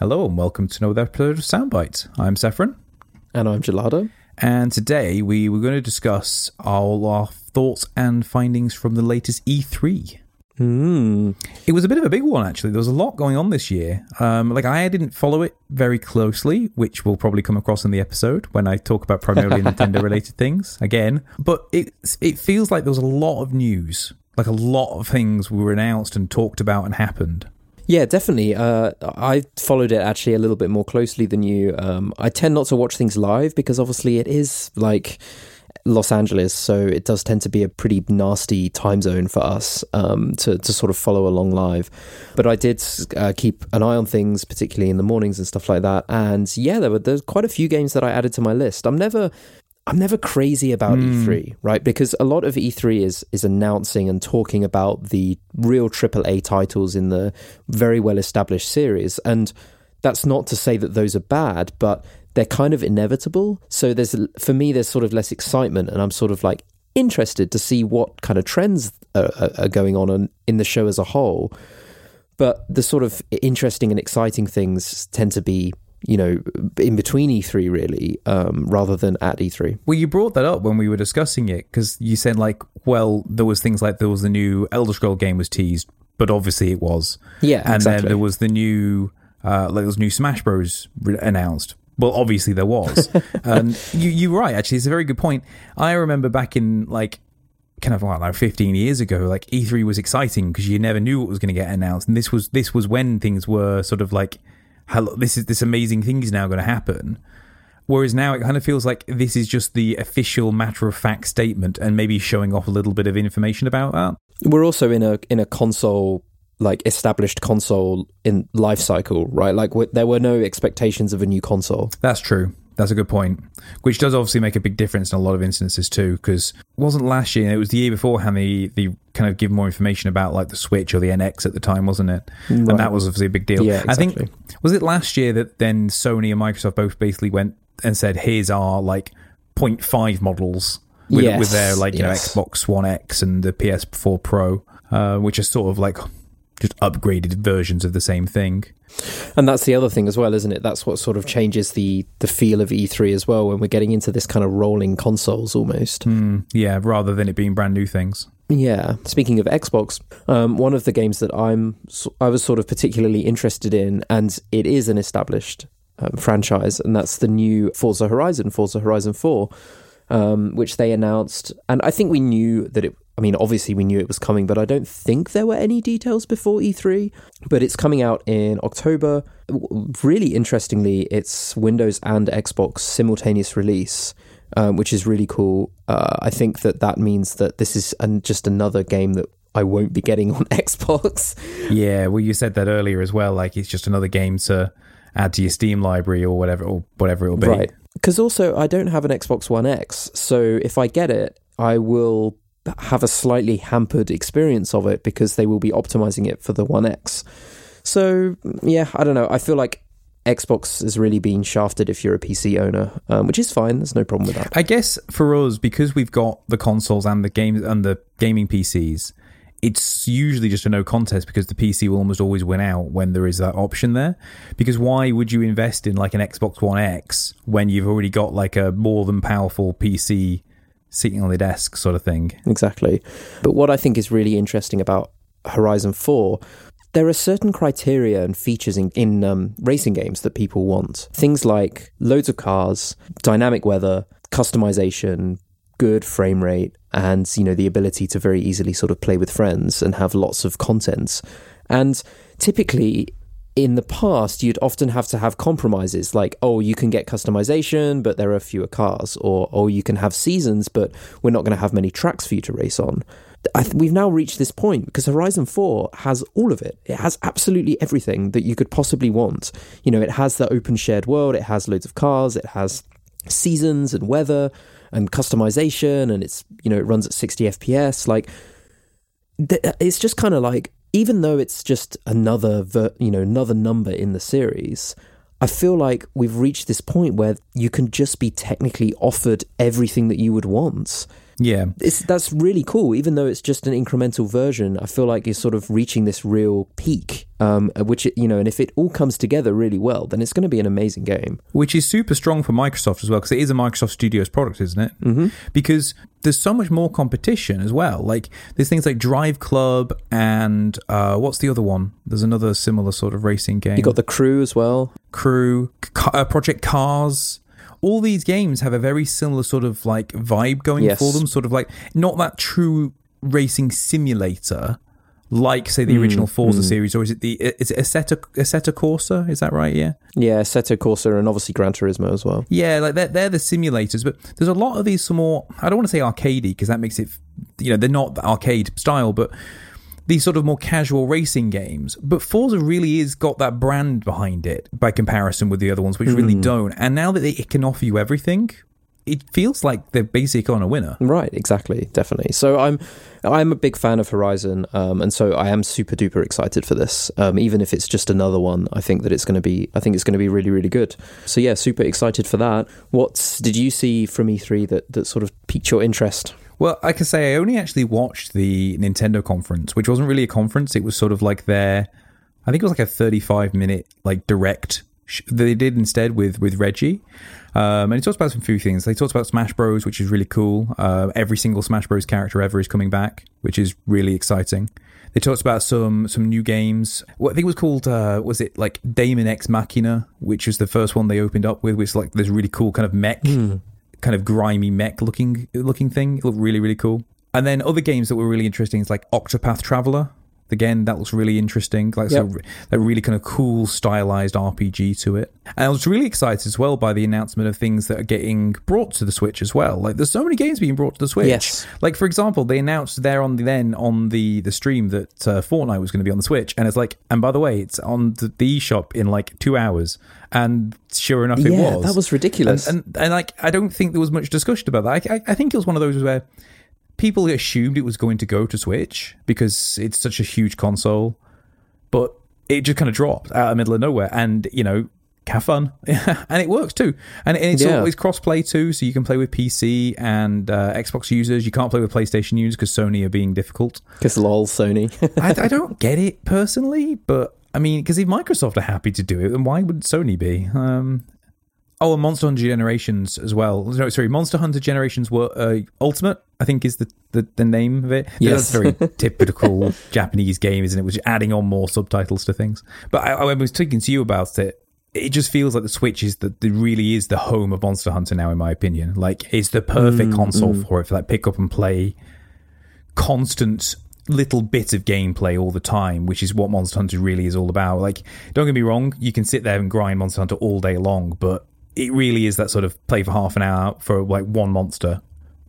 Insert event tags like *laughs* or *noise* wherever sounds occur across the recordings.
Hello and welcome to another episode of Soundbites. I'm Saffron, And I'm Gelado. and today we were going to discuss all our thoughts and findings from the latest E3. Hmm. It was a bit of a big one, actually. There was a lot going on this year. Um, like I didn't follow it very closely, which will probably come across in the episode when I talk about primarily *laughs* Nintendo-related things again. But it it feels like there was a lot of news, like a lot of things were announced and talked about and happened. Yeah, definitely. Uh, I followed it actually a little bit more closely than you. Um, I tend not to watch things live because obviously it is like Los Angeles, so it does tend to be a pretty nasty time zone for us um, to to sort of follow along live. But I did uh, keep an eye on things, particularly in the mornings and stuff like that. And yeah, there were there's quite a few games that I added to my list. I'm never I'm never crazy about E3, hmm. right? Because a lot of E3 is is announcing and talking about the real AAA titles in the very well established series, and that's not to say that those are bad, but they're kind of inevitable. So there's for me, there's sort of less excitement, and I'm sort of like interested to see what kind of trends are, are, going on in the show as a whole. But the sort of interesting and exciting things tend to be, you know, in between E3 really, um, rather than at E3. Well, you brought that up when we were discussing it because you said like, well, there was things like there was the new Elder Scroll game was teased, but obviously it was, Yeah, and exactly. then there was the new, uh, like there was new Smash Bros re- announced. Well, obviously there was, *laughs* and you you're right. Actually, it's a very good point. I remember back in like kind of like 15 years ago, like E3 was exciting because you never knew what was going to get announced, and this was this was when things were sort of like, hello, this is this amazing thing is now going to happen. Whereas now it kind of feels like this is just the official matter of fact statement and maybe showing off a little bit of information about that. we're also in a in a console like established console in life cycle, right? Like there were no expectations of a new console. That's true. That's a good point. Which does obviously make a big difference in a lot of instances too, because it wasn't last year, it was the year beforehand they, they kind of give more information about like the Switch or the NX at the time, wasn't it? And that was obviously a big deal. Yeah, I think was it last year that then Sony and Microsoft both basically went and said, here's our like 0.5 models with, Yes, with their like, you yes. know, Xbox One X and the PS4 Pro, uh, which are sort of like just upgraded versions of the same thing. And that's the other thing as well, isn't it? That's what sort of changes the the feel of E3 as well when we're getting into this kind of rolling consoles almost. Mm, yeah, rather than it being brand new things. Yeah. Speaking of Xbox, um, one of the games that I'm I was sort of particularly interested in, and it is an established um, franchise, and that's the new Forza Horizon, Forza Horizon Four, um, which they announced. And I think we knew that it. I mean, obviously we knew it was coming, but I don't think there were any details before E3. But it's coming out in October. Really interestingly, it's Windows and Xbox simultaneous release um, which is really cool. Uh, I think that that means that this is an, just another game that I won't be getting on *laughs* Xbox. Yeah, well, you said that earlier as well. Like it's just another game to add to your Steam library or whatever, or whatever it'll be. Right. Because also, I don't have an Xbox One X. So if I get it, I will have a slightly hampered experience of it because they will be optimizing it for the One X. So, yeah, I don't know. I feel like Xbox is really being shafted if you're a PC owner, um, which is fine. There's no problem with that. I guess for us, because we've got the consoles and the games and the gaming PCs, it's usually just a no contest because the PC will almost always win out when there is that option there. Because why would you invest in like an Xbox One X when you've already got like a more than powerful PC sitting on the desk sort of thing? Exactly. But what I think is really interesting about Horizon 4, there are certain criteria and features in, in um, racing games that people want. Things like loads of cars, dynamic weather, customization, good frame rate, and you know the ability to very easily sort of play with friends and have lots of content. And typically in the past, you'd often have to have compromises like, oh, you can get customization, but there are fewer cars, or oh, you can have seasons, but we're not going to have many tracks for you to race on. Th- we've now reached this point because Horizon 4 has all of it. It has absolutely everything that you could possibly want. You know, it has the open shared world, it has loads of cars, it has seasons and weather and customization, and it's, you know, it runs at 60 FPS. Like, th- it's just kind of like even though it's just another ver- you know another number in the series i feel like we've reached this point where you can just be technically offered everything that you would want Yeah. It's, that's really cool. Even though it's just an incremental version, I feel like it's sort of reaching this real peak. Um, which you know, and if it all comes together really well, then it's going to be an amazing game. Which is super strong for Microsoft as well, because it is a Microsoft Studios product, isn't it? Mm-hmm. Because there's so much more competition as well. Like there's things like Drive Club and uh, what's the other one? There's another similar sort of racing game. You got the Crew as well. Crew, uh, Project Cars. All these games have a very similar sort of like vibe going Yes. for them. Sort of like not that true racing simulator. Like say the original mm, Forza mm. series, or is it the is it Assetto Assetto Corsa? Is that right? Yeah, Yeah, Seto Corsa and obviously Gran Turismo as well. Yeah, like they're, they're the simulators, but there's a lot of these some more. I don't want to say arcadey because that makes it, you know, they're not the arcade style, but these sort of more casual racing games. But Forza really is got that brand behind it by comparison with the other ones, which really don't. And now that it can offer you everything, it feels like they're basically on a winner. Right, exactly, definitely. So I'm I'm a big fan of Horizon, um, and so I am super duper excited for this. Um, even if it's just another one, I think that it's going to be I think it's going to be really really good. So yeah, super excited for that. What did you see from E3 that that sort of piqued your interest? Well, I can say I only actually watched the Nintendo conference, which wasn't really a conference. It was sort of like their, I think it was like a 35 minute like direct sh- that they did instead with with Reggie. Um, and he talked about some few things. They talked about Smash Bros, which is really cool. Uh, every single Smash Bros character ever is coming back, which is really exciting. They talked about some some new games. What I think was called uh, was it like Daemon X Machina, which was the first one they opened up with, which like this really cool kind of mech kind of grimy mech looking looking thing. It looked really really cool. And then other games that were really interesting is like Octopath Traveler. Again, that looks really interesting. Like Yep. so, a really kind of cool stylized RPG to it. And I was really excited as well by the announcement of things that are getting brought to the Switch as well. Like there's so many games being brought to the Switch. Yes. Like for example, they announced there on the then on the the stream that uh, Fortnite was going to be on the Switch, and it's like, and by the way, it's on the, the eShop in like two hours. And sure enough, it yeah, was. that was ridiculous. And, and and like I don't think there was much discussion about that. I, I, I think it was one of those where people assumed it was going to go to Switch because it's such a huge console, but it just kind of dropped out of the middle of nowhere. And you know, have fun, *laughs* and it works too. And it's Yeah. always cross-play too, so you can play with PC and uh, Xbox users. You can't play with PlayStation users because Sony are being difficult. Because lol, Sony. *laughs* I, I *laughs* don't get it personally, but I mean, because if Microsoft are happy to do it, then why would Sony be? Um, oh, and Monster Hunter Generations as well. No, sorry, Monster Hunter Generations were uh, Ultimate. I think is the, the, the name of it. Yes. that's a very typical *laughs* Japanese game, isn't it? Which is adding on more subtitles to things. But I, I was talking to you about it. It just feels like the Switch is that the really is the home of Monster Hunter now, in my opinion. Like it's the perfect mm, console mm. for it for that pick up and play constant little bit of gameplay all the time, which is what Monster Hunter really is all about. Like, don't get me wrong, you can sit there and grind Monster Hunter all day long, but it really is that sort of play for half an hour for like one monster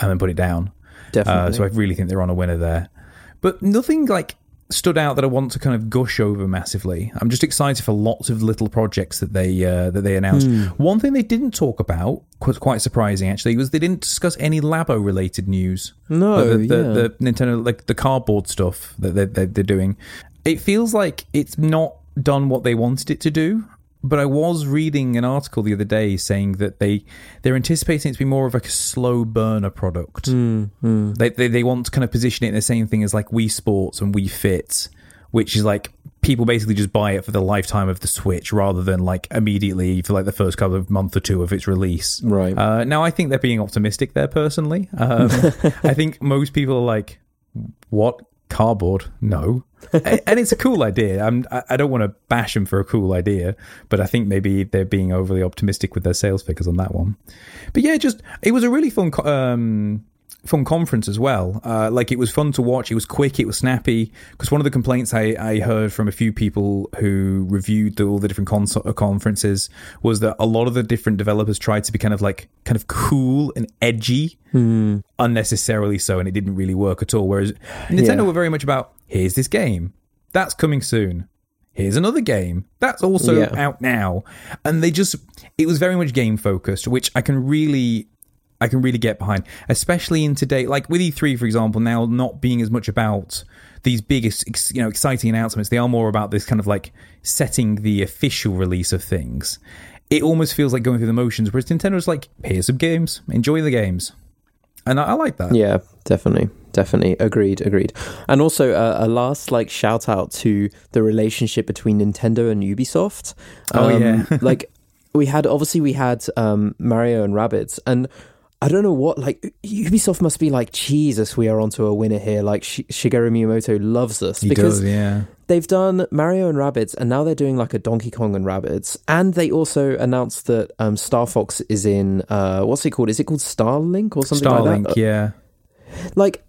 and then put it down. Definitely. Uh, so I really think they're on a winner there. But nothing like stood out that I want to kind of gush over massively. I'm just excited for lots of little projects that they uh, that they announced. One thing they didn't talk about, was quite surprising actually, was they didn't discuss any Labo related news. No, the, the, yeah. the Nintendo like the cardboard stuff that they're, they're, they're doing. It feels like it's not done what they wanted it to do. But I was reading an article the other day saying that they they're anticipating it to be more of like a slow burner product. They, they they want to kind of position it in the same thing as like Wii Sports and Wii Fit, which is like people basically just buy it for the lifetime of the Switch rather than like immediately for like the first couple of month or two of its release. Right. Uh, now I think they're being optimistic there personally. Um, *laughs* I think most people are like, "What cardboard? No." And it's a cool idea. I'm, I don't want to bash them for a cool idea, but I think maybe they're being overly optimistic with their sales figures on that one. But yeah, just it was a really fun um, fun conference as well. Uh, like it was fun to watch. It was quick. It was snappy. Because one of the complaints I, I heard from a few people who reviewed the, all the different console conferences was that a lot of the different developers tried to be kind of like kind of cool and edgy, unnecessarily so, and it didn't really work at all. Whereas Nintendo Yeah. were very much about here's this game that's coming soon. Here's another game that's also Yeah. out now, and they just it was very much game focused, which I can really I can really get behind, especially in today, like with E3, for example, now not being as much about these biggest, you know, exciting announcements. They are more about this kind of like setting the official release of things. It almost feels like going through the motions, whereas Nintendo's like, here's some games, enjoy the games. and I, I like that. Yeah, definitely, definitely, agreed, agreed. And also uh, a last like shout out to the relationship between Nintendo and Ubisoft. Oh, yeah. like we had obviously we had um, Mario and Rabbids and I don't know what like Ubisoft must be like. Jesus, we are onto a winner here. Like Sh- Shigeru Miyamoto loves us He because does, yeah. they've done Mario and Rabbids, and now they're doing like a Donkey Kong and Rabbids, and they also announced that um, Star Fox is in uh, what's it called? Is it called Starlink or something like that? Starlink, that? yeah. Like,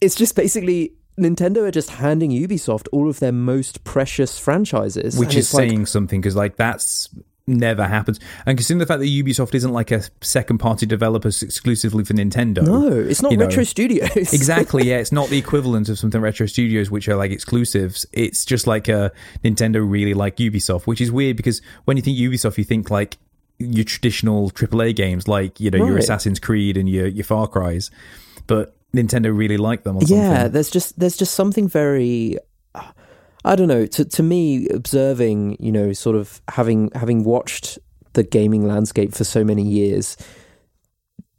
it's just basically Nintendo are just handing Ubisoft all of their most precious franchises, Which is it's like, saying something because, like, that's never happens. And considering the fact that Ubisoft isn't like a second party developer exclusively for Nintendo. no, it's not you know. Retro Studios. Exactly, yeah. It's not the *laughs* equivalent of something Retro Studios, which are like exclusives. It's just like a Nintendo really like Ubisoft, which is weird because when you think Ubisoft, you think like your traditional AAA games, like you know your Assassin's Creed and your your Far Cries, but Nintendo really like them. Or yeah, something. there's just there's just something very I don't know, to to me observing, you know, sort of having having watched the gaming landscape for so many years,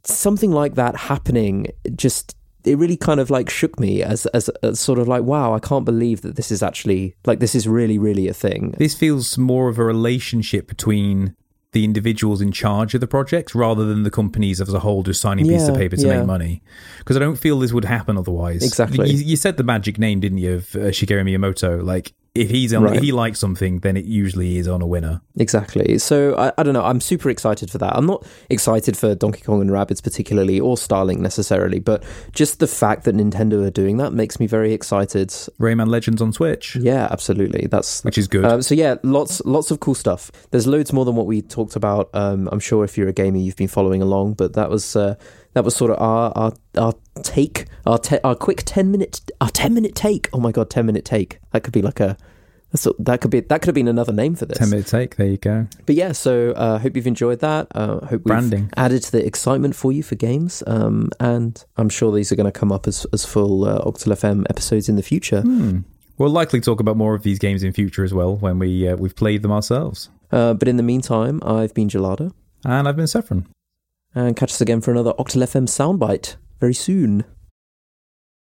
something like that happening just it really kind of like shook me as, as as sort of like wow, I can't believe that this is actually like this is really really a thing. This feels more of a relationship between the individuals in charge of the projects rather than the companies as a whole just signing pieces of paper to yeah. make money. Because I don't feel this would happen otherwise. Exactly. You, you said the magic name, didn't you, of uh, Shigeru Miyamoto? Like, if he's on, Right. if he likes something, then it usually is on a winner. Exactly. So I, I don't know. I'm super excited for that. I'm not excited for Donkey Kong and Rabbids particularly, or Starlink necessarily, but just the fact that Nintendo are doing that makes me very excited. Rayman Legends on Switch, Yeah, absolutely. That's which is good. um, so yeah, lots lots of cool stuff. There's loads more than what we talked about. Um, I'm sure if you're a gamer, you've been following along, but that was uh, that was sort of our our, our take, our te- our quick ten minute our ten minute take. Oh my god, ten minute take. That could be like a a- that could be that could have been another name for this. 10 minute take. There you go. But yeah, so uh, hope you've enjoyed that. Uh, hope Branding. added to the excitement for you for games. Um, and I'm sure these are going to come up as as full uh, Octal FM episodes in the future. Hmm. We'll likely talk about more of these games in future as well when we uh, we've played them ourselves. Uh, but in the meantime, I've been Gelada, And I've been Saffron. And catch us again for another Octal FM soundbite very soon.